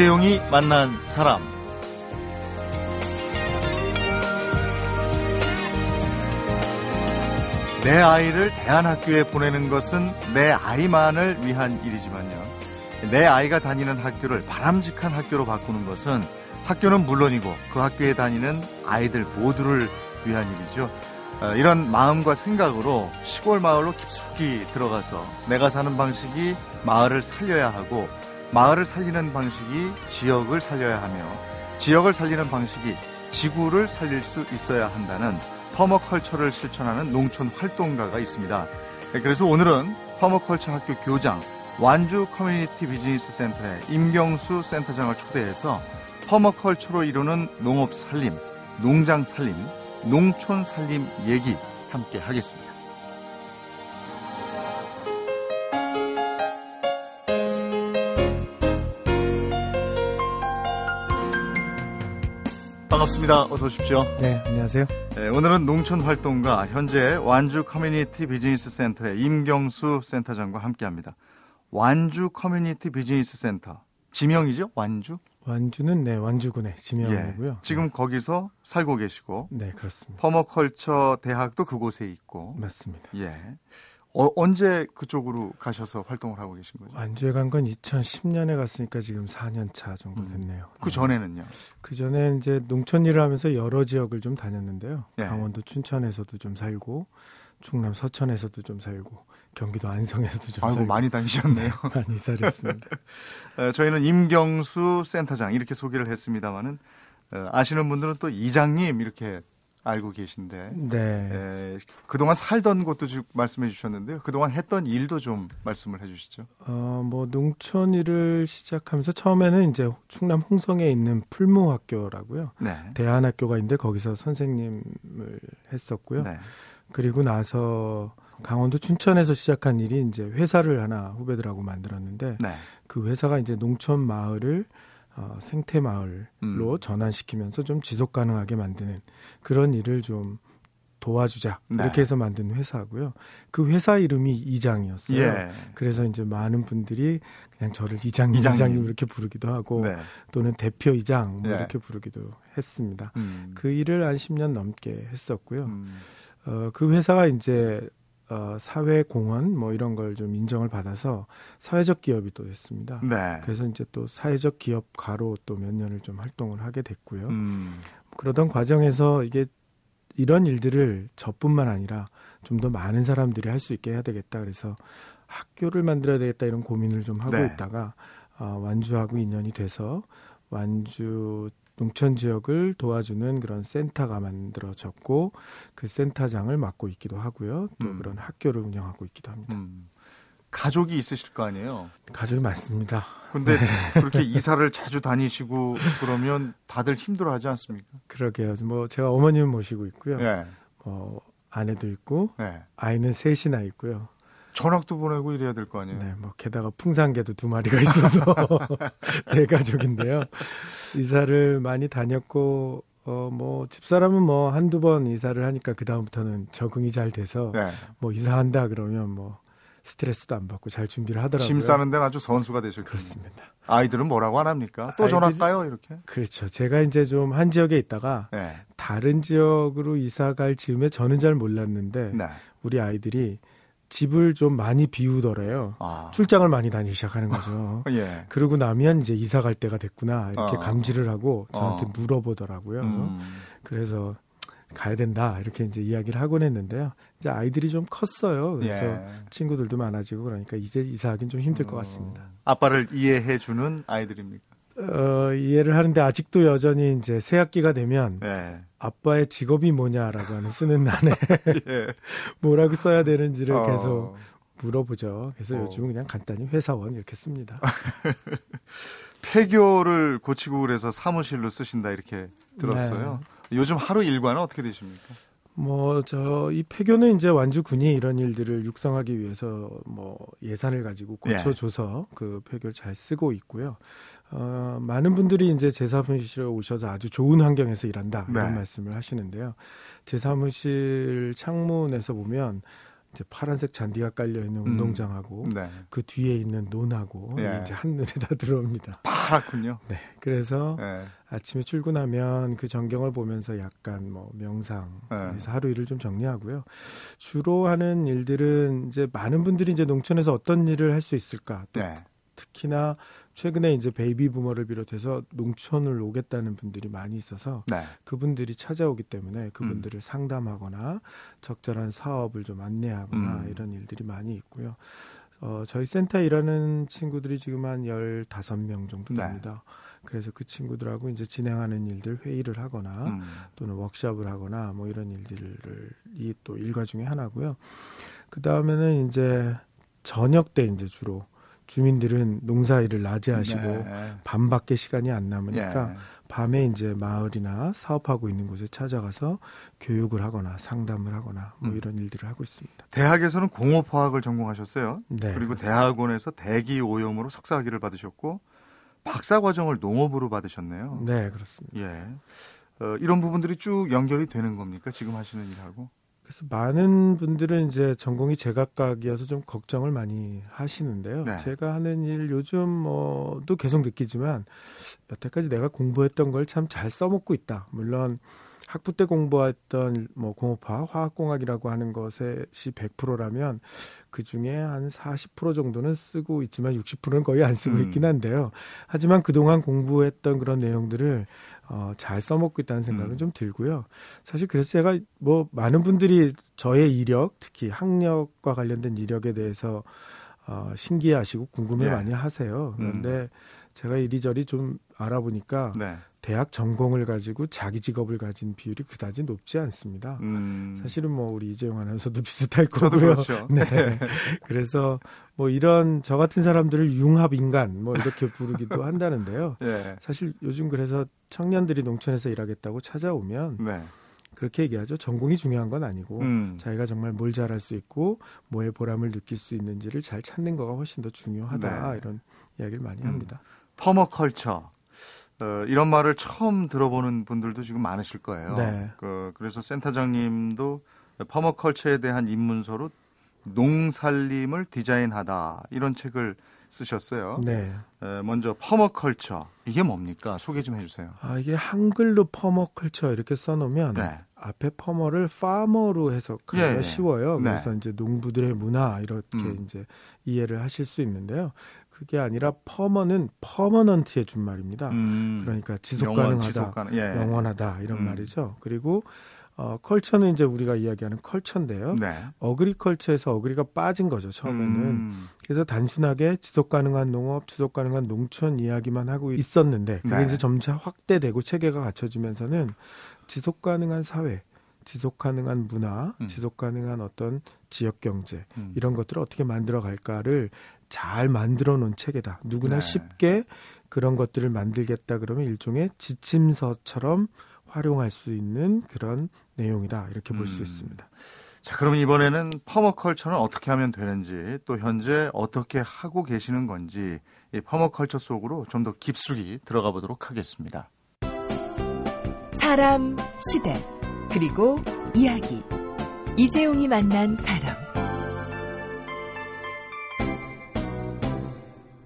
이재용이 만난 사람 내 아이를 대안학교에 보내는 것은 내 아이만을 위한 일이지만요. 내 아이가 다니는 학교를 바람직한 학교로 바꾸는 것은 학교는 물론이고 그 학교에 다니는 아이들 모두를 위한 일이죠. 어, 이런 마음과 생각으로 시골 마을로 깊숙이 들어가서 내가 사는 방식이 마을을 살려야 하고 마을을 살리는 방식이 지역을 살려야 하며 지역을 살리는 방식이 지구를 살릴 수 있어야 한다는 permaculture를 실천하는 농촌 활동가가 있습니다. 네, 그래서 오늘은 permaculture 학교 교장 완주 커뮤니티 비즈니스 센터의 임경수 센터장을 초대해서 permaculture로 이루는 농업 살림, 농장 살림, 농촌 살림 얘기 함께 하겠습니다. 반갑습니다. 어서 오십시오. 네, 안녕하세요. 네, 오늘은 농촌 활동가 현재 완주 커뮤니티 비즈니스 센터의 임경수 센터장과 함께합니다. 완주 커뮤니티 비즈니스 센터 지명이죠? 완주? 완주는 네, 완주군의 지명이고요. 예, 지금 네. 거기서 살고 계시고 네, 그렇습니다. 퍼머컬처 대학도 그곳에 있고 맞습니다. 예. 어, 언제 그쪽으로 가셔서 활동을 하고 계신 거죠? 완주에 간 건 2010년에 갔으니까 지금 4년 차 정도 음. 됐네요. 음. 그 전에는요? 그 전에 이제 농촌 일을 하면서 여러 지역을 좀 다녔는데요. 예. 강원도 춘천에서도 좀 살고 충남 서천에서도 좀 살고 경기도 안성에서도 좀 아이고 살고 많이 다니셨네요. 많이 살았습니다. 어, 저희는 임경수 센터장 이렇게 소개를 했습니다마는 어, 아시는 분들은 또 이장님 이렇게 알고 계신데 네. 에, 그동안 살던 곳도 쭉 말씀해 주셨는데요. 그동안 했던 일도 좀 말씀을 해 주시죠. 어, 뭐 농촌 일을 시작하면서 처음에는 이제 충남 홍성에 있는 풀무 학교라고요. 네. 대안학교가 있는데 거기서 선생님을 했었고요. 네. 그리고 나서 강원도 춘천에서 시작한 일이 이제 회사를 하나 후배들하고 만들었는데 네. 그 회사가 이제 농촌 마을을 어, 생태 마을로 음. 전환시키면서 좀 지속 가능하게 만드는 그런 일을 좀 도와주자 네. 이렇게 해서 만든 회사고요. 그 회사 이름이 이장이었어요. 예. 그래서 이제 많은 분들이 그냥 저를 이장님, 이장님, 이장님 이렇게 부르기도 하고 네. 또는 대표 이장 뭐 예. 이렇게 부르기도 했습니다. 음. 그 일을 한 10년 넘게 했었고요. 음. 어, 그 회사가 이제 어, 사회 공헌 뭐 이런 걸 좀 인정을 받아서 사회적 기업이 또 됐습니다. 네. 그래서 이제 또 사회적 기업가로 또 몇 년을 좀 활동을 하게 됐고요. 음. 그러던 과정에서 이게 이런 일들을 저뿐만 아니라 좀 더 많은 사람들이 할 수 있게 해야 되겠다. 그래서 학교를 만들어야 되겠다 이런 고민을 좀 하고 네. 있다가 어, 완주하고 인연이 돼서 완주 농촌 지역을 도와주는 그런 센터가 만들어졌고 그 센터장을 맡고 있기도 하고요. 또 음. 그런 학교를 운영하고 있기도 합니다. 음. 가족이 있으실 거 아니에요? 가족이 많습니다. 근데 네. 그렇게 이사를 자주 다니시고 그러면 다들 힘들어 하지 않습니까? 그러게요. 뭐 제가 어머님 모시고 있고요. 네. 뭐 아내도 있고 네. 아이는 셋이나 있고요. 전학도 보내고 이래야 될 거 아니에요? 네, 뭐 게다가 풍산개도 두 마리가 있어서 네 가족인데요. 이사를 많이 다녔고 어 뭐 집사람은 뭐 한두 번 이사를 하니까 그 다음부터는 적응이 잘 돼서 네. 뭐 이사한다 그러면 뭐 스트레스도 안 받고 잘 준비를 하더라고요. 짐 싸는 데는 아주 선수가 되실 그렇습니다. 아이들은 뭐라고 안 합니까? 또 전학 가요 이렇게? 그렇죠. 제가 이제 좀 한 지역에 있다가 네. 다른 지역으로 이사 갈 즈음에 저는 잘 몰랐는데 네. 우리 아이들이 집을 좀 많이 비우더래요. 아. 출장을 많이 다니기 시작하는 거죠. 예. 그러고 나면 이제 이사 갈 때가 됐구나 이렇게 어. 감지를 하고 저한테 어. 물어보더라고요. 음. 그래서 가야 된다 이렇게 이제 이야기를 하곤 했는데요. 이제 아이들이 좀 컸어요. 그래서 예. 친구들도 많아지고 그러니까 이제 이사하기는 좀 힘들 것 어. 같습니다. 아빠를 이해해 주는 아이들입니까? 어, 이해를 하는데 아직도 여전히 이제 새 학기가 되면 네. 아빠의 직업이 뭐냐라고 하는 쓰는 난에 예. 뭐라고 써야 되는지를 어. 계속 물어보죠. 그래서 어. 요즘은 그냥 간단히 회사원 이렇게 씁니다. 폐교를 고치고 그래서 사무실로 쓰신다 이렇게 들었어요. 네. 요즘 하루 일과는 어떻게 되십니까? 뭐 저 이 폐교는 이제 완주군이 이런 일들을 육성하기 위해서 뭐 예산을 가지고 고쳐줘서 예. 그 폐교를 잘 쓰고 있고요. 어, 많은 분들이 이제 제 사무실에 오셔서 아주 좋은 환경에서 일한다 이런 네. 말씀을 하시는데요. 제 사무실 창문에서 보면 이제 파란색 잔디가 깔려 있는 음. 운동장하고 네. 그 뒤에 있는 논하고 예. 이제 한눈에 다 들어옵니다. 파랗군요. 네. 그래서 예. 아침에 출근하면 그 전경을 보면서 약간 뭐 명상 그래서 예. 하루 일을 좀 정리하고요. 주로 하는 일들은 이제 많은 분들이 이제 농촌에서 어떤 일을 할 수 있을까? 또 네. 특히나 최근에 이제 베이비 부머를 비롯해서 농촌을 오겠다는 분들이 많이 있어서 네. 그분들이 찾아오기 때문에 그분들을 음. 상담하거나 적절한 사업을 좀 안내하거나 음. 이런 일들이 많이 있고요. 어, 저희 센터에 일하는 친구들이 지금 한 열다섯 명 정도 네. 됩니다. 네. 그래서 그 친구들하고 이제 진행하는 일들 회의를 하거나 음. 또는 워크숍을 하거나 뭐 이런 일들을 이 또 일과 중에 하나고요. 그 다음에는 이제 저녁 때 이제 주로 주민들은 농사일을 낮에 하시고 네. 밤밖에 시간이 안 남으니까 네. 밤에 이제 마을이나 사업하고 있는 곳에 찾아가서 교육을 하거나 상담을 하거나 뭐 음. 이런 일들을 하고 있습니다. 대학에서는 공업화학을 전공하셨어요. 네, 그리고 그렇습니다. 대학원에서 대기 오염으로 석사학위를 받으셨고 박사 과정을 농업으로 받으셨네요. 네, 그렇습니다. 예. 어, 이런 부분들이 쭉 연결이 되는 겁니까? 지금 하시는 일하고? 그래서 많은 분들은 이제 전공이 제각각이어서 좀 걱정을 많이 하시는데요. 네. 제가 하는 일 요즘 뭐도 계속 느끼지만 여태까지 내가 공부했던 걸 참 잘 써먹고 있다. 물론 학부 때 공부했던 뭐 공업화, 화학공학이라고 하는 것이 100%라면 그 중에 한 40% 정도는 쓰고 있지만 60%는 거의 안 쓰고 음. 있긴 한데요. 하지만 그동안 공부했던 그런 내용들을 어, 잘 써먹고 있다는 생각은 음. 좀 들고요. 사실 그래서 제가 뭐 많은 분들이 저의 이력, 특히 학력과 관련된 이력에 대해서 어, 신기해하시고 궁금해 네. 많이 하세요. 그런데 음. 제가 이리저리 좀 알아보니까 네. 대학 전공을 가지고 자기 직업을 가진 비율이 그다지 높지 않습니다. 음. 사실은 뭐 우리 이재용 아나운서도 비슷할 거고요. 그렇죠. 네. 그래서 뭐 이런 저 같은 사람들을 융합 인간 뭐 이렇게 부르기도 한다는데요. 네. 사실 요즘 그래서 청년들이 농촌에서 일하겠다고 찾아오면 네. 그렇게 얘기하죠. 전공이 중요한 건 아니고 음. 자기가 정말 뭘 잘할 수 있고 뭐에 보람을 느낄 수 있는지를 잘 찾는 거가 훨씬 더 중요하다 네. 이런 이야기를 많이 음. 합니다. 퍼머컬처 어, 이런 말을 처음 들어보는 분들도 지금 많으실 거예요. 네. 그, 그래서 센터장님도 permaculture에 대한 입문서로 농살림을 디자인하다 이런 책을 쓰셨어요. 네. 에, 먼저 permaculture 이게 뭡니까? 소개 좀 해주세요. 아 이게 한글로 permaculture 이렇게 써놓으면 네. 앞에 perma를 farmer로 해석하기가 예, 예. 쉬워요. 네. 그래서 이제 농부들의 문화 이렇게 음. 이제 이해를 하실 수 있는데요. 그게 아니라 perma는 permanent의 준말입니다. 음, 그러니까 지속 가능하다, 지속 가능, 예. 영원하다 이런 음. 말이죠. 그리고 어, 컬처는 이제 우리가 이야기하는 컬처인데요. 네. 어그리컬처에서 어그리가 빠진 거죠, 처음에는. 음. 그래서 단순하게 지속 가능한 농업, 지속 가능한 농촌 이야기만 하고 있었는데 그게 네. 이제 점차 확대되고 체계가 갖춰지면서는 지속 가능한 사회, 지속 가능한 문화, 음. 지속 가능한 어떤 지역 경제 음. 이런 것들을 어떻게 만들어 갈까를 잘 만들어 놓은 체계다. 누구나 네. 쉽게 그런 것들을 만들겠다 그러면 일종의 지침서처럼 활용할 수 있는 그런 내용이다. 이렇게 볼수 음. 있습니다. 자, 그럼 이번에는 permaculture는 어떻게 하면 되는지 또 현재 어떻게 하고 계시는 건지 이 permaculture 속으로 좀 더 깊숙이 들어가 보도록 하겠습니다. 사람, 시대, 그리고 이야기. 이재용이 만난 사람.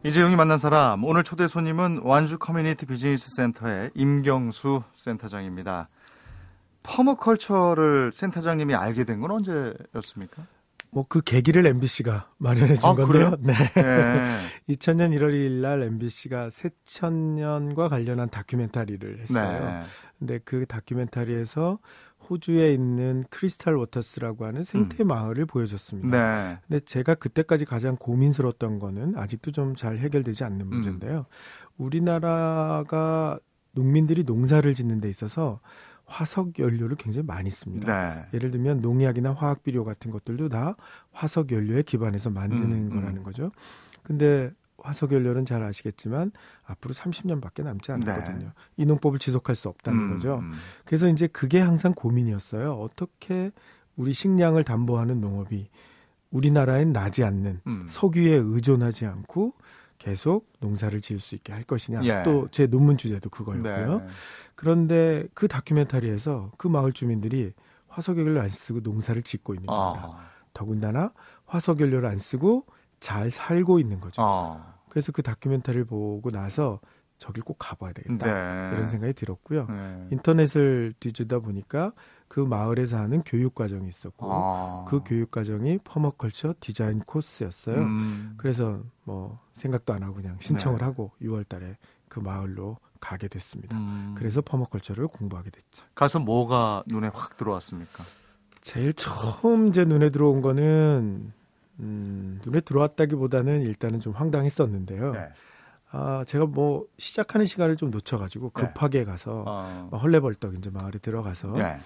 이재용이 만난 사람 오늘 초대 손님은 완주 커뮤니티 비즈니스 센터의 임경수 센터장입니다. permaculture를 센터장님이 알게 된 건 언제였습니까? 뭐 그 계기를 MBC가 마련해 준 아, 건데요. 그래요? 네. 네. 2000년 1월 1일 날 MBC가 새천년과 관련한 다큐멘터리를 했어요. 네. 근데 그 다큐멘터리에서 호주에 있는 크리스탈 워터스라고 하는 생태 음. 마을을 보여줬습니다. 네. 근데 제가 그때까지 가장 고민스러웠던 거는 아직도 좀 잘 해결되지 않는 음. 문제인데요. 음. 우리나라가 농민들이 농사를 짓는 데 있어서 화석 연료를 굉장히 많이 씁니다. 네. 예를 들면 농약이나 화학 비료 같은 것들도 다 화석 연료에 기반해서 만드는 음, 음. 거라는 거죠. 근데 화석연료는 잘 아시겠지만 앞으로 30년밖에 남지 않거든요. 네. 이 농법을 지속할 수 없다는 음, 거죠. 음. 그래서 이제 그게 항상 고민이었어요. 어떻게 우리 식량을 담보하는 농업이 우리나라엔 나지 않는 음. 석유에 의존하지 않고 계속 농사를 지을 수 있게 할 것이냐. 예. 또제 논문 주제도 그거였고요. 네. 그런데 그 다큐멘터리에서 그 마을 주민들이 화석연료를 안 쓰고 농사를 짓고 있는 겁니다. 아. 더군다나 화석연료를 안 쓰고 잘 살고 있는 거죠. 어. 그래서 그 다큐멘터리를 보고 나서 저길 꼭 가봐야 되겠다 네. 이런 생각이 들었고요. 네. 인터넷을 뒤지다 보니까 그 마을에서 하는 교육 과정이 있었고 아. 그 교육 과정이 퍼머컬처 디자인 코스였어요. 음. 그래서 뭐 생각도 안 하고 그냥 신청을 네. 하고 6월달에 그 마을로 가게 됐습니다. 음. 그래서 퍼머컬처를 공부하게 됐죠. 가서 뭐가 눈에 확 들어왔습니까? 제일 처음 제 눈에 들어온 거는 음, 눈에 들어왔다기보다는 일단은 좀 황당했었는데요. 네. 아, 제가 뭐 시작하는 시간을 좀 놓쳐가지고 네. 급하게 네. 가서 어. 헐레벌떡 이제 마을에 들어가서 네.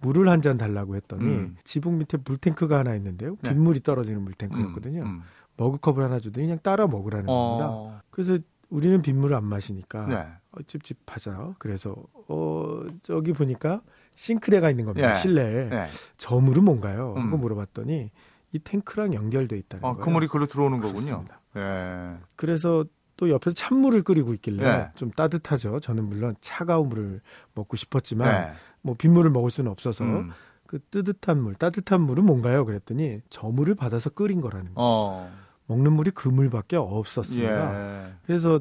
물을 한 잔 달라고 했더니 음. 지붕 밑에 물탱크가 하나 있는데요. 네. 빗물이 떨어지는 물탱크였거든요. 음. 음. 머그컵을 하나 주더니 그냥 따라 먹으라는 어. 겁니다. 그래서 우리는 빗물을 안 마시니까 네. 어, 찝찝하죠. 그래서 어 저기 보니까 싱크대가 있는 겁니다. 예. 실내에 예. 저 물은 뭔가요? 음. 그거 물어봤더니 이 탱크랑 연결돼 있다는 어, 거예요. 그 물이 글로 들어오는 거군요. 예. 그래서 또 옆에서 찬물을 끓이고 있길래 예. 좀 따뜻하죠. 저는 물론 차가운 물을 먹고 싶었지만 예. 뭐 빗물을 먹을 수는 없어서 음. 그 뜨뜻한 물, 따뜻한 물은 뭔가요? 그랬더니 저 물을 받아서 끓인 거라는 거죠. 어. 먹는 물이 그 물밖에 없었습니다. 예. 그래서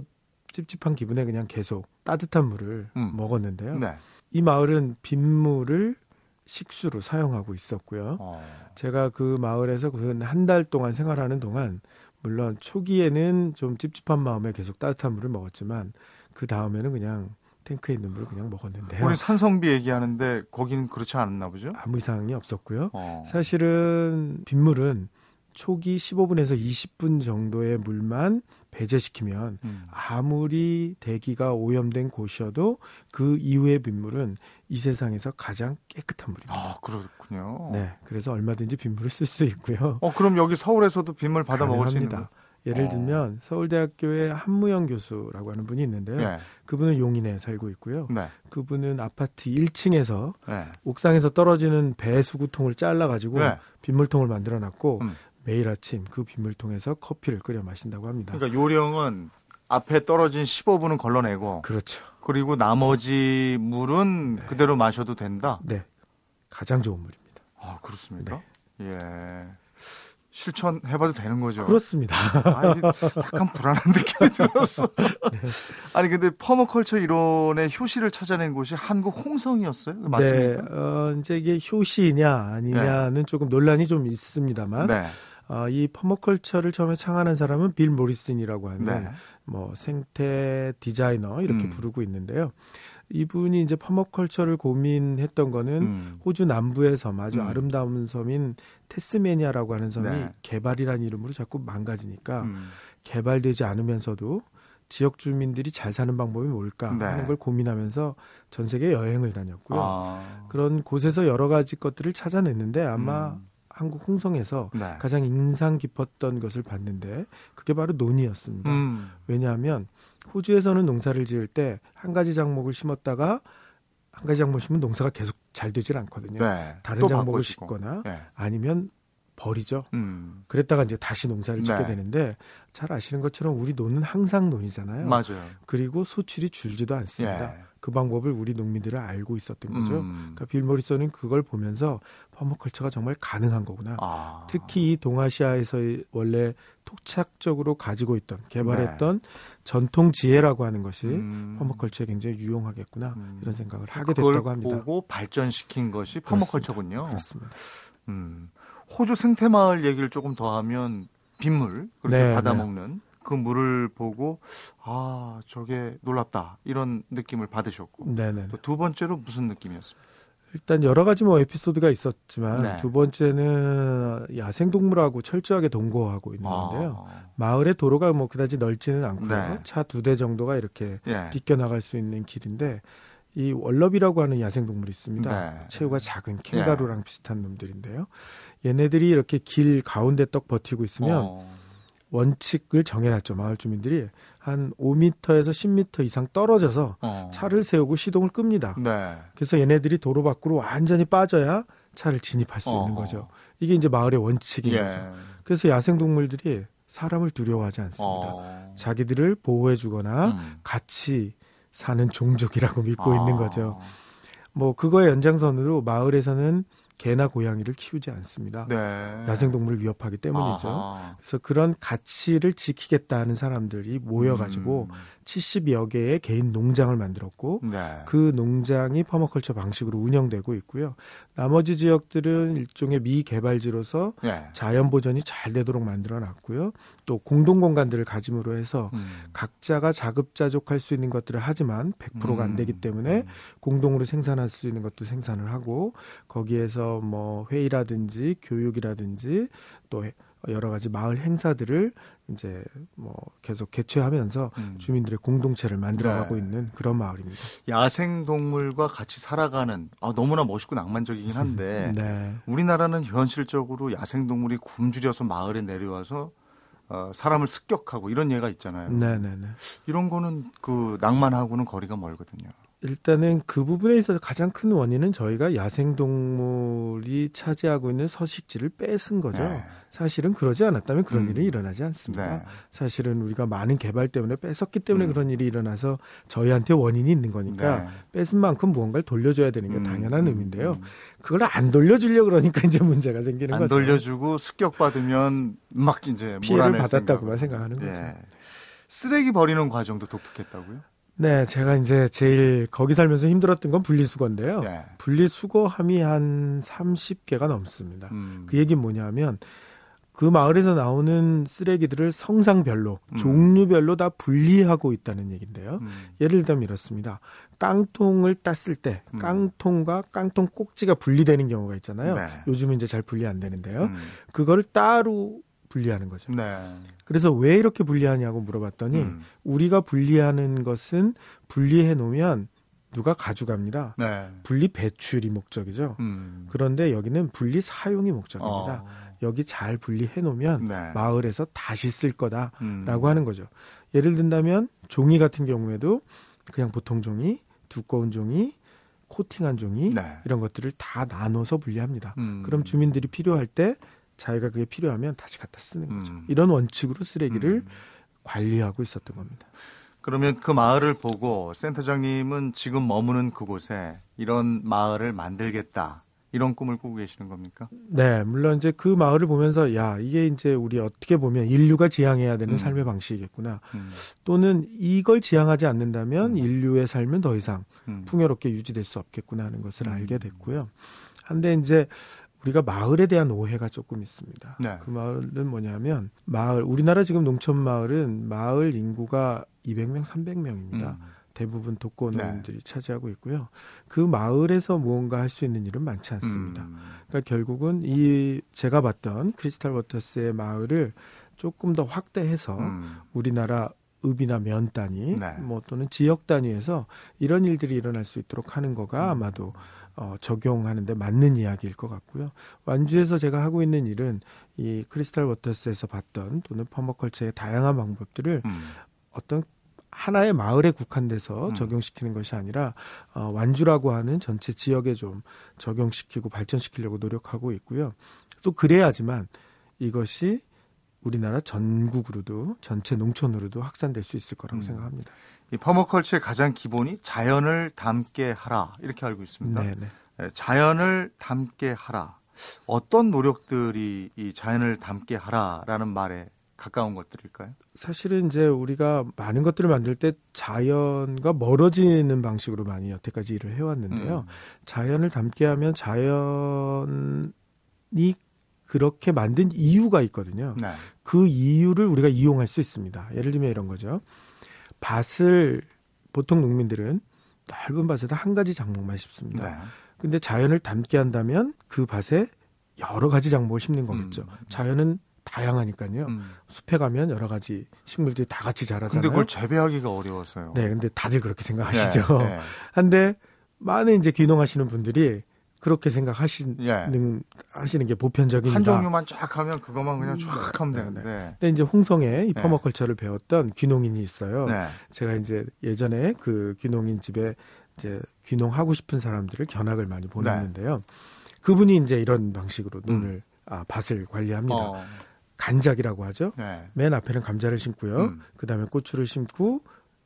찝찝한 기분에 그냥 계속 따뜻한 물을 음. 먹었는데요. 네. 이 마을은 빗물을 식수로 사용하고 있었고요. 어. 제가 그 마을에서 한달 동안 생활하는 동안 물론 초기에는 좀 찝찝한 마음에 계속 따뜻한 물을 먹었지만 그 다음에는 그냥 탱크에 있는 물을 그냥 먹었는데요. 우리 산성비 얘기하는데 거기는 그렇지 않았나 보죠? 아무 이상이 없었고요. 어. 사실은 빗물은 초기 15분에서 20분 정도의 물만 배제시키면 음. 아무리 대기가 오염된 곳이어도 그 이후의 빗물은 이 세상에서 가장 깨끗한 물입니다. 아, 그렇군요. 네. 그래서 얼마든지 빗물을 쓸 수 있고요. 어, 그럼 여기 서울에서도 빗물 받아 먹을 수 있는 거 예를 어. 들면 서울대학교의 한무영 교수라고 하는 분이 있는데요. 네. 그분은 용인에 살고 있고요. 네. 그분은 아파트 1층에서 네. 옥상에서 떨어지는 배 수구통을 잘라 가지고 네. 빗물통을 만들어 놨고 음. 매일 아침 그 빗물통에서 커피를 끓여 마신다고 합니다. 그러니까 요령은 앞에 떨어진 15분은 걸러내고 그렇죠. 그리고 나머지 물은 네. 그대로 마셔도 된다. 네. 가장 좋은 물입니다. 아, 그렇습니까? 네. 예. 실천해봐도 되는 거죠. 그렇습니다. 아, 약간 불안한 느낌이 들었어. 네. 아니 근데 퍼머컬처 이론의 효시를 찾아낸 곳이 한국 홍성이었어요. 맞습니까? 네, 어, 이제 이게 효시냐 아니냐는 네. 조금 논란이 좀 있습니다만 네. 어, 이 퍼머컬처를 처음에 창안한 사람은 빌 모리슨이라고 하는 네. 뭐 생태 디자이너 이렇게 음. 부르고 있는데요. 이분이 이제 퍼머컬처를 고민했던 거는 음. 호주 남부의 섬 아주 음. 아름다운 섬인 테스메니아라고 하는 섬이 네. 개발이라는 이름으로 자꾸 망가지니까 음. 개발되지 않으면서도 지역 주민들이 잘 사는 방법이 뭘까 네. 하는 걸 고민하면서 전 세계 여행을 다녔고요. 아. 그런 곳에서 여러 가지 것들을 찾아냈는데 아마 음. 한국 홍성에서 네. 가장 인상 깊었던 것을 봤는데 그게 바로 논이었습니다. 음. 왜냐하면 호주에서는 농사를 지을 때 한 가지 작목을 심었다가 한 가지 작목을 심으면 농사가 계속 잘 되질 않거든요. 네. 다른 작목을 바꾸시고. 심거나 네. 아니면 버리죠. 음. 그랬다가 이제 다시 농사를 짓게 네. 되는데 잘 아시는 것처럼 우리 논은 항상 논이잖아요. 맞아요. 그리고 소출이 줄지도 않습니다. 예. 그 방법을 우리 농민들은 알고 있었던 거죠. 음. 그러니까 빌 모리슨은 그걸 보면서 퍼머컬처가 정말 가능한 거구나. 아. 특히 이 동아시아에서 원래 토착적으로 가지고 있던 개발했던 네. 전통 지혜라고 하는 것이 음. 퍼머컬처에 굉장히 유용하겠구나 음. 이런 생각을 하게 됐다고 합니다. 보고 발전시킨 것이 퍼머컬처군요. 그렇습니다. 음. 호주 생태마을 얘기를 조금 더 하면 빗물 그렇게 네, 받아먹는 네. 그 물을 보고 아 저게 놀랍다 이런 느낌을 받으셨고 네네. 두 번째로 무슨 느낌이었습니까? 일단 여러 가지 뭐 에피소드가 있었지만 네. 두 번째는 야생 동물하고 철저하게 동거하고 있는데요. 아. 마을의 도로가 뭐 그다지 넓지는 않고요. 네. 차두 대 정도가 이렇게 예. 비껴 나갈 수 있는 길인데 이 월럽이라고 하는 야생 동물이 있습니다. 네. 체구가 작은 캥가루랑 예. 비슷한 놈들인데요. 얘네들이 이렇게 길 가운데 떡 버티고 있으면 어. 원칙을 정해놨죠. 마을 주민들이 한 5m에서 10m 이상 떨어져서 어. 차를 세우고 시동을 끕니다. 네. 그래서 얘네들이 도로 밖으로 완전히 빠져야 차를 진입할 수 어. 있는 거죠. 이게 이제 마을의 원칙인 예. 거죠. 그래서 야생 동물들이 사람을 두려워하지 않습니다. 어. 자기들을 보호해주거나 음. 같이 사는 종족이라고 믿고 있는 아. 거죠. 뭐 그거의 연장선으로 마을에서는 개나 고양이를 키우지 않습니다. 네. 야생동물을 위협하기 때문이죠. 아하. 그래서 그런 가치를 지키겠다 하는 사람들이 모여가지고 음. 70여 개의 개인 농장을 만들었고 네. 그 농장이 퍼머컬처 방식으로 운영되고 있고요. 나머지 지역들은 일종의 미개발지로서 네. 자연 보전이 잘 되도록 만들어 놨고요. 또 공동 공간들을 가짐으로 해서 음. 각자가 자급자족할 수 있는 것들을 하지만 100%가 안 음. 되기 때문에 음. 공동으로 생산할 수 있는 것도 생산을 하고 거기에서 뭐 회의라든지 교육이라든지 또 여러 가지 마을 행사들을 이제 뭐 계속 개최하면서 음. 주민들의 공동체를 만들어가고 네. 있는 그런 마을입니다. 야생 동물과 같이 살아가는 아, 너무나 멋있고 낭만적이긴 한데 네. 우리나라는 현실적으로 야생 동물이 굶주려서 마을에 내려와서 어, 사람을 습격하고 이런 예가 있잖아요. 네네네. 네, 네. 이런 거는 그 낭만하고는 거리가 멀거든요. 일단은 그 부분에 있어서 가장 큰 원인은 저희가 야생동물이 차지하고 있는 서식지를 뺏은 거죠. 네. 사실은 그러지 않았다면 그런 음. 일이 일어나지 않습니다. 네. 사실은 우리가 많은 개발 때문에 뺏었기 때문에 음. 그런 일이 일어나서 저희한테 원인이 있는 거니까 네. 뺏은 만큼 무언가를 돌려줘야 되는 게 음. 당연한 음. 의미인데요. 음. 그걸 안 돌려주려 그러니까 이제 문제가 생기는 안 거죠. 안 돌려주고 습격받으면 막 이제 피해를 받았다고만 생각하는 거죠. 예. 쓰레기 버리는 과정도 독특했다고요? 네, 제가 이제 제일 거기 살면서 힘들었던 건 분리수거인데요. 네. 분리수거함이 한 30개가 넘습니다. 음. 그 얘기는 뭐냐면 그 마을에서 나오는 쓰레기들을 성상별로, 음. 종류별로 다 분리하고 있다는 얘기인데요. 음. 예를 들면 이렇습니다. 깡통을 땄을 때 음. 깡통과 깡통 꼭지가 분리되는 경우가 있잖아요. 네. 요즘은 이제 잘 분리 안 되는데요. 음. 그걸 따로 분리하는 거죠. 네. 그래서 왜 이렇게 분리하냐고 물어봤더니 음. 우리가 분리하는 것은 분리해 놓으면 누가 가져갑니다. 네. 분리 배출이 목적이죠. 음. 그런데 여기는 분리 사용이 목적입니다. 어. 여기 잘 분리해 놓으면 네. 마을에서 다시 쓸 거다라고 음. 하는 거죠. 예를 든다면 종이 같은 경우에도 그냥 보통 종이, 두꺼운 종이, 코팅한 종이 네. 이런 것들을 다 나눠서 분리합니다. 음. 그럼 주민들이 필요할 때 자기가 그게 필요하면 다시 갖다 쓰는 거죠. 음. 이런 원칙으로 쓰레기를 음. 관리하고 있었던 겁니다. 그러면 그 마을을 보고 센터장님은 지금 머무는 그곳에 이런 마을을 만들겠다. 이런 꿈을 꾸고 계시는 겁니까? 네, 물론 이제 그 마을을 보면서 야 이게 이제 우리 어떻게 보면 인류가 지향해야 되는 음. 삶의 방식이겠구나. 음. 또는 이걸 지향하지 않는다면 음. 인류의 삶은 더 이상 음. 풍요롭게 유지될 수 없겠구나 하는 것을 음. 알게 됐고요. 한데 이제 우리가 마을에 대한 오해가 조금 있습니다. 네. 그 마을은 뭐냐면 마을 우리나라 지금 농촌 마을은 마을 인구가 200명, 300명입니다. 음. 대부분 독거노인들이 네. 차지하고 있고요. 그 마을에서 무언가 할 수 있는 일은 많지 않습니다. 음. 그러니까 결국은 이 제가 봤던 크리스탈 워터스의 마을을 조금 더 확대해서 음. 우리나라 읍이나 면 단위, 네. 뭐 또는 지역 단위에서 이런 일들이 일어날 수 있도록 하는 거가 음. 아마도 어, 적용하는데 맞는 이야기일 것 같고요. 완주에서 제가 하고 있는 일은 이 크리스탈 워터스에서 봤던 또는 퍼머컬처의 다양한 방법들을 음. 어떤 하나의 마을에 국한돼서 음. 적용시키는 것이 아니라 어, 완주라고 하는 전체 지역에 좀 적용시키고 발전시키려고 노력하고 있고요. 또 그래야지만 이것이 우리나라 전국으로도 전체 농촌으로도 확산될 수 있을 거라고 음. 생각합니다. 이 퍼머컬처의 가장 기본이 자연을 담게 하라 이렇게 알고 있습니다. 네네. 네, 자연을 담게 하라. 어떤 노력들이 이 자연을 담게 하라라는 말에 가까운 것들일까요? 사실은 이제 우리가 많은 것들을 만들 때 자연과 멀어지는 방식으로 많이 여태까지 일을 해왔는데요. 음. 자연을 담게 하면 자연이 그렇게 만든 이유가 있거든요. 네. 그 이유를 우리가 이용할 수 있습니다. 예를 들면 이런 거죠. 밭을 보통 농민들은 넓은 밭에다 한 가지 작목만 심습니다. 네. 근데 자연을 담게 한다면 그 밭에 여러 가지 작목을 심는 거겠죠. 음. 자연은 다양하니까요. 음. 숲에 가면 여러 가지 식물들이 다 같이 자라잖아요. 근데 그걸 재배하기가 어려워서요. 네, 근데 다들 그렇게 생각하시죠. 네, 네. 한데 많은 이제 귀농하시는 분들이 그렇게 생각하시는 예. 하시는 게 보편적인 한 종류만 쫙 하면 그것만 그냥 쫙 하면 되는데. 네, 네. 근데 이제 홍성에 이 네. 퍼머컬처를 배웠던 귀농인이 있어요. 네. 제가 이제 예전에 그 귀농인 집에 이제 귀농하고 싶은 사람들을 견학을 많이 보냈는데요. 네. 그분이 이제 이런 방식으로 눈을 음. 아 밭을 관리합니다. 어. 간작이라고 하죠. 네. 맨 앞에는 감자를 심고요. 음. 그다음에 고추를 심고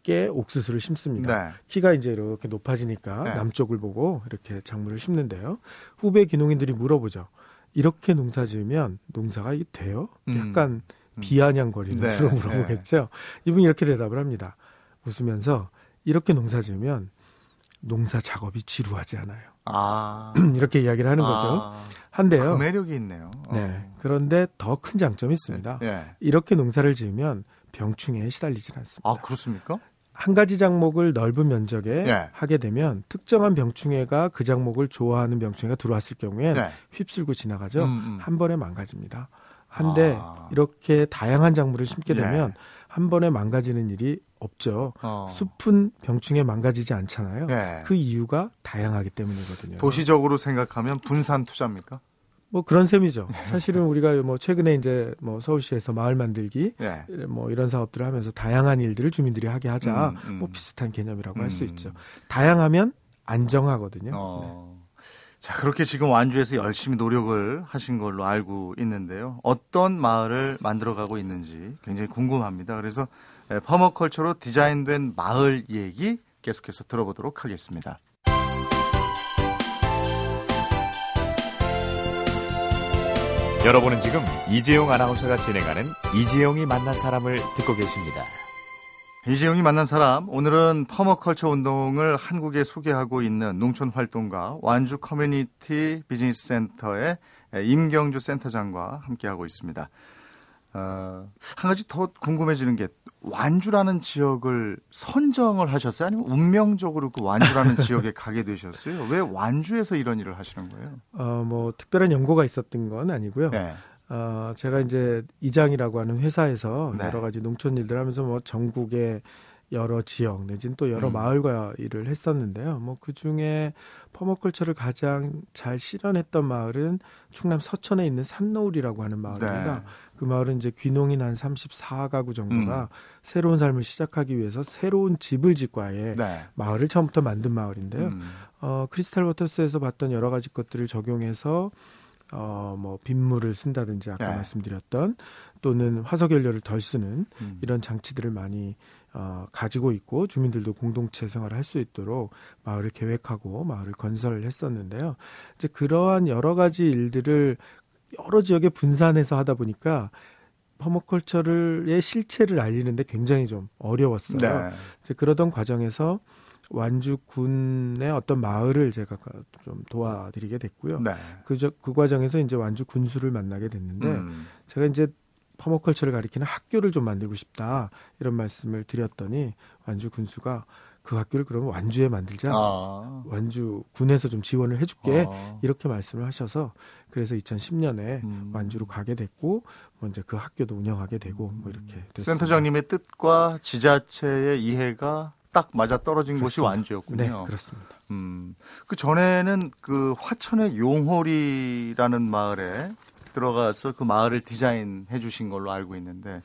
북쪽에 옥수수를 심습니다. 네. 키가 이제 이렇게 높아지니까 네. 남쪽을 보고 이렇게 작물을 심는데요. 후배 기농인들이 물어보죠. 이렇게 농사 지으면 농사가 돼요? 음. 약간 음. 비아냥거리는 네. 주로 물어보겠죠. 네. 이분이 이렇게 대답을 합니다. 웃으면서 이렇게 농사 지으면 농사 작업이 지루하지 않아요. 아. 이렇게 이야기를 하는 거죠. 아. 한데요. 그 매력이 있네요. 네. 어. 그런데 더 큰 장점이 있습니다. 네. 이렇게 농사를 지으면 병충해에 시달리질 않습니다. 아, 그렇습니까? 한 가지 장목을 넓은 면적에 네. 하게 되면 특정한 병충해가 그 장목을 좋아하는 병충해가 들어왔을 경우엔 네. 휩쓸고 지나가죠. 음, 음. 한 번에 망가집니다. 한데 아. 이렇게 다양한 작물을 심게 예. 되면 한 번에 망가지는 일이 없죠. 어. 숲은 병충해 망가지지 않잖아요. 네. 그 이유가 다양하기 때문이거든요. 도시적으로 생각하면 분산 투자입니까? 뭐 그런 셈이죠. 사실은 우리가 뭐 최근에 이제 뭐 서울시에서 마을 만들기 네. 뭐 이런 사업들을 하면서 다양한 일들을 주민들이 하게 하자 음, 음. 뭐 비슷한 개념이라고 음. 할수 있죠. 다양하면 안정하거든요. 어. 네. 자, 그렇게 지금 완주에서 열심히 노력을 하신 걸로 알고 있는데요. 어떤 마을을 만들어가고 있는지 굉장히 궁금합니다. 그래서 permaculture로 디자인된 마을 얘기 계속해서 들어보도록 하겠습니다. 여러분은 지금 이재용 아나운서가 진행하는 이재용이 만난 사람을 듣고 계십니다. 이재용이 만난 사람, 오늘은 permaculture 운동을 한국에 소개하고 있는 농촌 활동가 완주 커뮤니티 비즈니스 센터의 임경주 센터장과 함께하고 있습니다. 어, 한 가지 더 궁금해지는 게 완주라는 지역을 선정을 하셨어요? 아니면 운명적으로 그 완주라는 지역에 가게 되셨어요? 왜 완주에서 이런 일을 하시는 거예요? 어, 뭐 특별한 연고가 있었던 건 아니고요. 네. 어, 제가 이제 이장이라고 하는 회사에서 네. 여러 가지 농촌 일들 하면서 뭐 전국의 여러 지역 내지는 또 여러 음. 마을과 일을 했었는데요. 뭐 그 중에 퍼머컬처를 가장 잘 실현했던 마을은 충남 서천에 있는 산노울이라고 하는 마을입니다. 네. 그 마을은 이제 귀농인 한 34가구 정도가 음. 새로운 삶을 시작하기 위해서 새로운 집을 짓고 아예 네. 마을을 처음부터 만든 마을인데요. 음. 어, 크리스탈 워터스에서 봤던 여러 가지 것들을 적용해서 어, 뭐, 빗물을 쓴다든지 아까 네. 말씀드렸던 또는 화석 연료를 덜 쓰는 음. 이런 장치들을 많이 어, 가지고 있고 주민들도 공동체 생활을 할 수 있도록 마을을 계획하고 마을을 건설을 했었는데요. 이제 그러한 여러 가지 일들을 여러 지역에 분산해서 하다 보니까 퍼머컬처를의 실체를 알리는데 굉장히 좀 어려웠어요. 네. 이제 그러던 과정에서 완주군의 어떤 마을을 제가 좀 도와드리게 됐고요. 네. 그, 그 과정에서 이제 완주 군수를 만나게 됐는데 음. 제가 이제 퍼머컬처를 가리키는 학교를 좀 만들고 싶다 이런 말씀을 드렸더니 완주 군수가 그 학교를 그러면 완주에 만들자 아. 완주 군에서 좀 지원을 해줄게 아. 이렇게 말씀을 하셔서 그래서 2010년에 음. 완주로 가게 됐고 먼저 그 학교도 운영하게 되고 뭐 이렇게 됐습니다. 센터장님의 뜻과 지자체의 이해가 딱 맞아 떨어진 곳이 완주였군요. 네, 그렇습니다. 음, 그 전에는 그 화천의 용홀이라는 마을에 들어가서 그 마을을 디자인해 주신 걸로 알고 있는데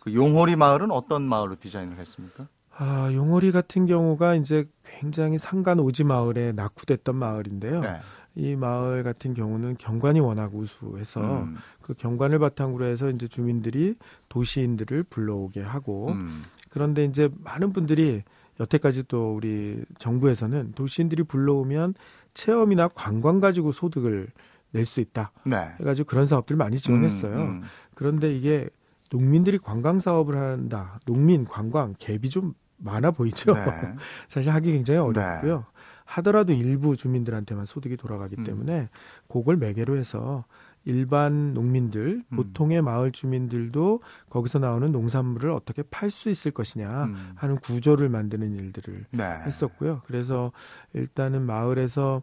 그 용홀이 마을은 어떤 마을로 디자인을 했습니까? 아, 용홀이 같은 경우가 이제 굉장히 상간 오지 마을에 낙후됐던 마을인데요. 네. 이 마을 같은 경우는 경관이 워낙 우수해서 음. 그 경관을 바탕으로 해서 이제 주민들이 도시인들을 불러오게 하고 음. 그런데 이제 많은 분들이 여태까지 또 우리 정부에서는 도시인들이 불러오면 체험이나 관광 가지고 소득을 낼 수 있다. 네. 해가지고 그런 사업들 많이 지원했어요. 음, 음. 그런데 이게 농민들이 관광 사업을 한다. 농민 관광 갭이 좀 많아 보이죠. 네. 사실 하기 굉장히 어렵고요. 네. 하더라도 일부 주민들한테만 소득이 돌아가기 음. 때문에 그걸 매개로 해서 일반 농민들, 음. 보통의 마을 주민들도 거기서 나오는 농산물을 어떻게 팔 수 있을 것이냐 음. 하는 구조를 만드는 일들을 네. 했었고요. 그래서 일단은 마을에서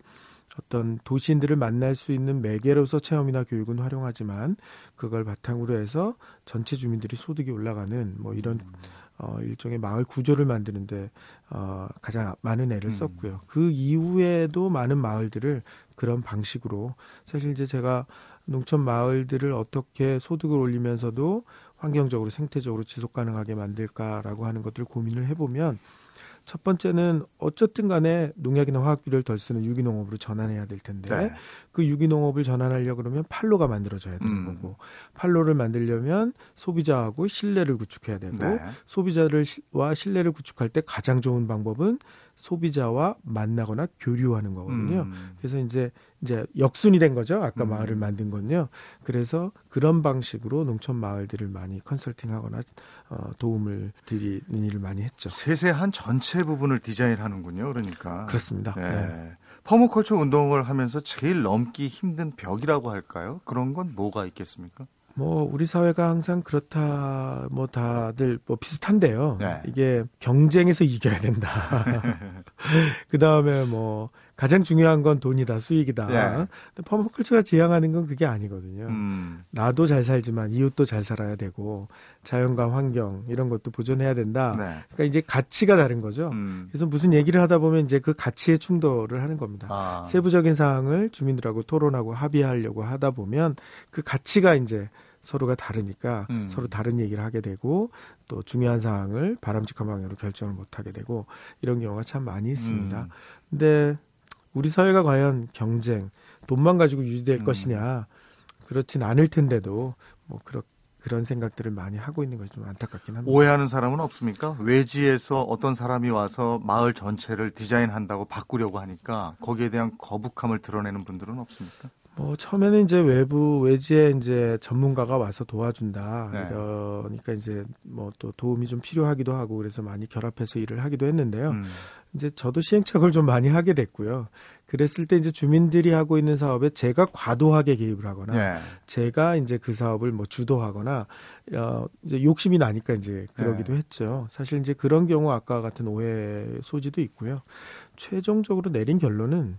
어떤 도시인들을 만날 수 있는 매개로서 체험이나 교육은 활용하지만 그걸 바탕으로 해서 전체 주민들이 소득이 올라가는 뭐 이런 음. 어, 일종의 마을 구조를 만드는데 어, 가장 많은 애를 음. 썼고요. 그 이후에도 많은 마을들을 그런 방식으로 사실 이제 제가 농촌 마을들을 어떻게 소득을 올리면서도 환경적으로 생태적으로 지속 가능하게 만들까라고 하는 것들을 고민을 해보면 첫 번째는 어쨌든 간에 농약이나 화학비를 덜 쓰는 유기농업으로 전환해야 될 텐데 네. 그 유기농업을 전환하려 그러면 팔로가 만들어져야 되는 음. 거고 팔로를 만들려면 소비자하고 신뢰를 구축해야 되고 네. 소비자를와 신뢰를 구축할 때 가장 좋은 방법은 소비자와 만나거나 교류하는 거거든요. 음. 그래서 이제 이제 역순이 된 거죠. 아까 음. 마을을 만든 건요. 그래서 그런 방식으로 농촌 마을들을 많이 컨설팅하거나 어, 도움을 드리는 일을 많이 했죠. 세세한 전체 부분을 디자인하는군요. 그러니까 그렇습니다. 네. 네. 퍼머컬처 운동을 하면서 제일 넘기 힘든 벽이라고 할까요? 그런 건 뭐가 있겠습니까? 뭐 우리 사회가 항상 그렇다 뭐 다들 뭐 비슷한데요. 네. 이게 경쟁에서 이겨야 된다. 그 다음에 뭐 가장 중요한 건 돈이다, 수익이다. 네. 근데 퍼머컬처가 지향하는 건 그게 아니거든요. 음. 나도 잘 살지만 이웃도 잘 살아야 되고 자연과 환경 이런 것도 보존해야 된다. 네. 그러니까 이제 가치가 다른 거죠. 음. 그래서 무슨 얘기를 하다 보면 이제 그 가치의 충돌을 하는 겁니다. 아. 세부적인 사항을 주민들하고 토론하고 합의하려고 하다 보면 그 가치가 이제 서로가 다르니까 음. 서로 다른 얘기를 하게 되고 또 중요한 사항을 바람직한 방향으로 결정을 못 하게 되고 이런 경우가 참 많이 있습니다. 음. 근데 우리 사회가 과연 경쟁, 돈만 가지고 유지될 음. 것이냐 그렇진 않을 텐데도 뭐 그렇 그런 생각들을 많이 하고 있는 것이 좀 안타깝긴 합니다. 오해하는 사람은 없습니까? 외지에서 어떤 사람이 와서 마을 전체를 디자인한다고 바꾸려고 하니까 거기에 대한 거북함을 드러내는 분들은 없습니까? 뭐 처음에는 이제 외부 외지에 이제 전문가가 와서 도와준다. 네. 그러니까 이제 뭐 또 도움이 좀 필요하기도 하고 그래서 많이 결합해서 일을 하기도 했는데요. 음. 이제 저도 시행착오를 좀 많이 하게 됐고요. 그랬을 때 이제 주민들이 하고 있는 사업에 제가 과도하게 개입을 하거나 네. 제가 이제 그 사업을 뭐 주도하거나 어 이제 욕심이 나니까 이제 그러기도 네. 했죠. 사실 이제 그런 경우 아까 같은 오해 소지도 있고요. 최종적으로 내린 결론은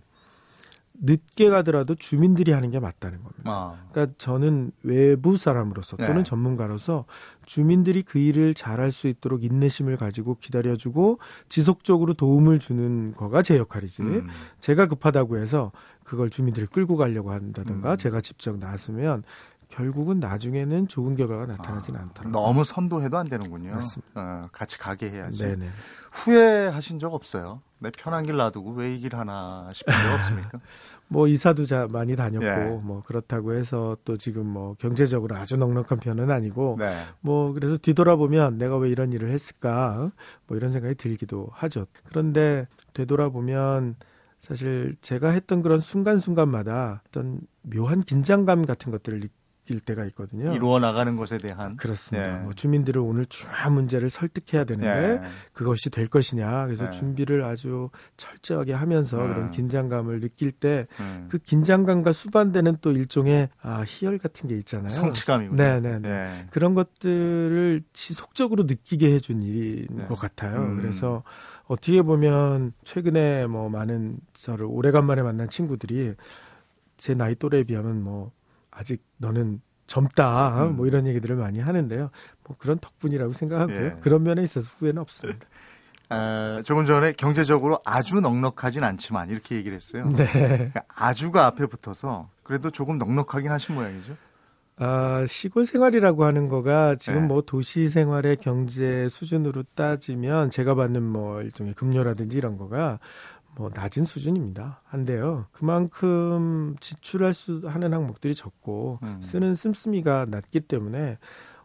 늦게 가더라도 주민들이 하는 게 맞다는 겁니다. 아. 그러니까 저는 외부 사람으로서 또는 네. 전문가로서 주민들이 그 일을 잘할 수 있도록 인내심을 가지고 기다려주고 지속적으로 도움을 주는 거가 제 역할이지. 음. 제가 급하다고 해서 그걸 주민들이 끌고 가려고 한다든가 음. 제가 직접 나서면 결국은 나중에는 좋은 결과가 나타나지는 아, 않더라고요. 너무 선도해도 안 되는군요. 맞습니다. 어, 같이 가게 해야지. 네네. 후회하신 적 없어요? 내 편한 길 놔두고 왜 이 길 하나 싶은 적 없습니까? 뭐 이사도 자, 많이 다녔고 예. 뭐 그렇다고 해서 또 지금 뭐 경제적으로 아주 넉넉한 편은 아니고 네. 뭐 그래서 뒤돌아보면 내가 왜 이런 일을 했을까 뭐 이런 생각이 들기도 하죠. 그런데 되돌아보면 사실 제가 했던 그런 순간순간마다 어떤 묘한 긴장감 같은 것들을 일 때가 있거든요. 이루어 나가는 것에 대한 그렇습니다. 예. 뭐 주민들을 오늘 중요한 문제를 설득해야 되는데 예. 그것이 될 것이냐. 그래서 예. 준비를 아주 철저하게 하면서 음. 그런 긴장감을 느낄 때그 음. 긴장감과 수반되는 또 일종의 아, 희열 같은 게 있잖아요. 성취감이군요. 네네. 네. 예. 그런 것들을 지속적으로 느끼게 해준 일인 네. 것 같아요. 음. 그래서 어떻게 보면 최근에 뭐 많은 저를 오래간만에 만난 친구들이 제 나이 또래에 비하면 뭐 아직 너는 젊다 음. 뭐 이런 얘기들을 많이 하는데요. 뭐 그런 덕분이라고 생각하고요. 예. 그런 면에 있어서 후회는 없습니다. 어, 조금 전에 경제적으로 아주 넉넉하진 않지만 이렇게 얘기를 했어요. 네. 그러니까 아주가 앞에 붙어서 그래도 조금 넉넉하긴 하신 모양이죠. 아, 시골 생활이라고 하는 거가 지금 네. 뭐 도시 생활의 경제 수준으로 따지면 제가 받는 뭐 일종의 급료라든지 이런 거가 뭐 낮은 수준입니다. 한데요. 그만큼 지출할 수 하는 항목들이 적고 음. 쓰는 씀씀이가 낮기 때문에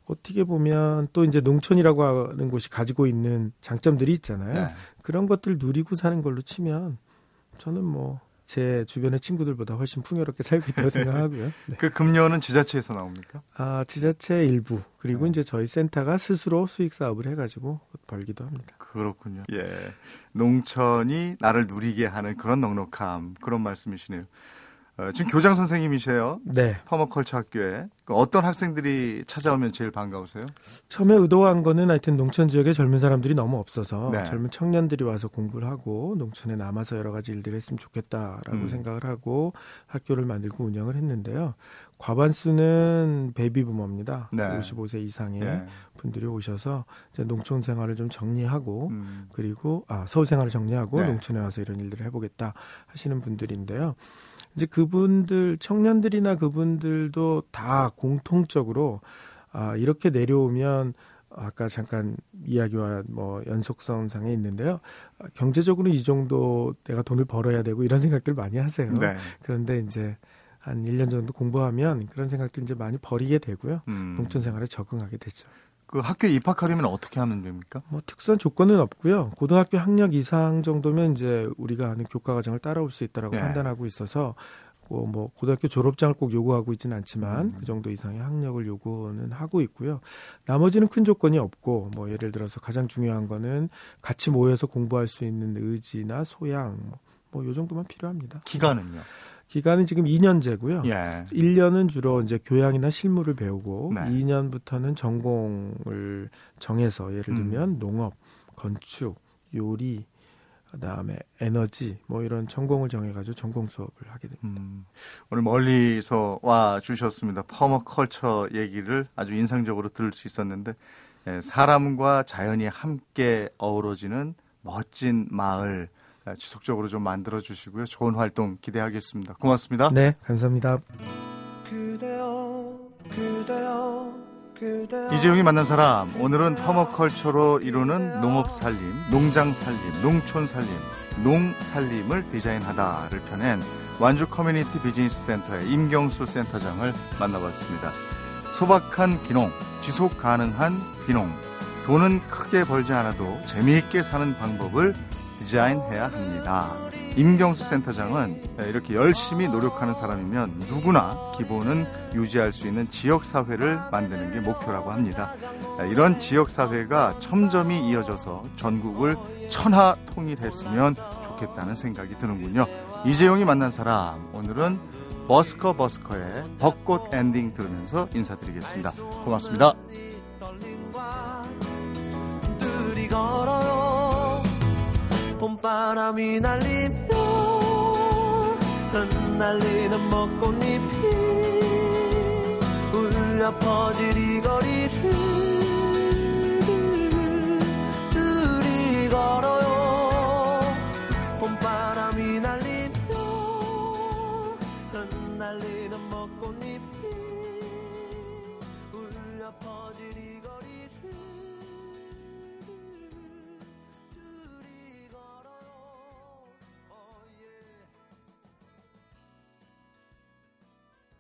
어떻게 보면 또 이제 농촌이라고 하는 곳이 가지고 있는 장점들이 있잖아요. 네. 그런 것들 누리고 사는 걸로 치면 저는 뭐 제 주변의 친구들보다 훨씬 풍요롭게 살고 있다고 생각하고요. 네. 그 금료는 지자체에서 나옵니까? 아, 지자체 일부. 그리고 네. 이제 저희 센터가 스스로 수익 사업을 해가지고 벌기도 합니다. 그렇군요. 예. 농촌이 나를 누리게 하는 그런 넉넉함, 그런 말씀이시네요. 어, 지금 교장 선생님이세요. 네. 퍼머컬처 학교에 그 어떤 학생들이 찾아오면 제일 반가우세요? 처음에 의도한 거는 하여튼 농촌 지역에 젊은 사람들이 너무 없어서 네. 젊은 청년들이 와서 공부를 하고 농촌에 남아서 여러 가지 일들을 했으면 좋겠다라고 음. 생각을 하고 학교를 만들고 운영을 했는데요. 과반수는 베이비부모입니다. 네. 55세 이상의 네. 분들이 오셔서 이제 농촌 생활을 좀 정리하고 음. 그리고 아 서울 생활을 정리하고 네. 농촌에 와서 이런 일들을 해보겠다 하시는 분들인데요. 이제 그분들 청년들이나 그분들도 다 공통적으로 아 이렇게 내려오면 아까 잠깐 이야기와 뭐 연속성상에 있는데요. 경제적으로 이 정도 내가 돈을 벌어야 되고 이런 생각들 많이 하세요. 네. 그런데 이제 한 1년 정도 공부하면 그런 생각들 이제 많이 버리게 되고요. 음. 농촌 생활에 적응하게 되죠. 그 학교에 입학하려면 어떻게 하면 됩니까? 뭐 특수한 조건은 없고요. 고등학교 학력 이상 정도면 이제 우리가 하는 교과 과정을 따라올 수 있다라고 네. 판단하고 있어서 뭐, 뭐 고등학교 졸업장을 꼭 요구하고 있지는 않지만 음. 그 정도 이상의 학력을 요구는 하고 있고요. 나머지는 큰 조건이 없고 뭐 예를 들어서 가장 중요한 거는 같이 모여서 공부할 수 있는 의지나 소양 뭐요 정도만 필요합니다. 기간은요? 기간은 지금 2년제고요. 예. 1년은 주로 이제 교양이나 실무를 배우고 네. 2년부터는 전공을 정해서 예를 음. 들면 음. 농업, 건축, 요리, 그다음에 에너지 뭐 이런 전공을 정해가지고 전공 수업을 하게 됩니다. 음, 오늘 멀리서 와 주셨습니다. 퍼머컬처 얘기를 아주 인상적으로 들을 수 있었는데 예, 사람과 자연이 함께 어우러지는 멋진 마을 예, 지속적으로 좀 만들어 주시고요. 좋은 활동 기대하겠습니다. 고맙습니다. 네, 감사합니다. 이재용이 만난 사람 오늘은 permaculture로 이루는 농업 살림, 농장 살림, 농촌 살림, 농 살림을 디자인하다를 펴낸 완주 커뮤니티 비즈니스 센터의 임경수 센터장을 만나봤습니다. 소박한 귀농, 지속 가능한 귀농, 돈은 크게 벌지 않아도 재미있게 사는 방법을 디자인해야 합니다. 임경수 센터장은 이렇게 열심히 노력하는 사람이면 누구나 기본은 유지할 수 있는 지역사회를 만드는 게 목표라고 합니다. 이런 지역사회가 첨점이 이어져서 전국을 천하 통일했으면 좋겠다는 생각이 드는군요. 이재용이 만난 사람, 오늘은 버스커 버스커의 벚꽃 엔딩 들으면서 인사드리겠습니다. 고맙습니다. 봄바람이 날리며 흩날리는 벚꽃잎이 울려 퍼질 이 거리를 둘이 걸어요. 봄바람이 날리며 흩날리는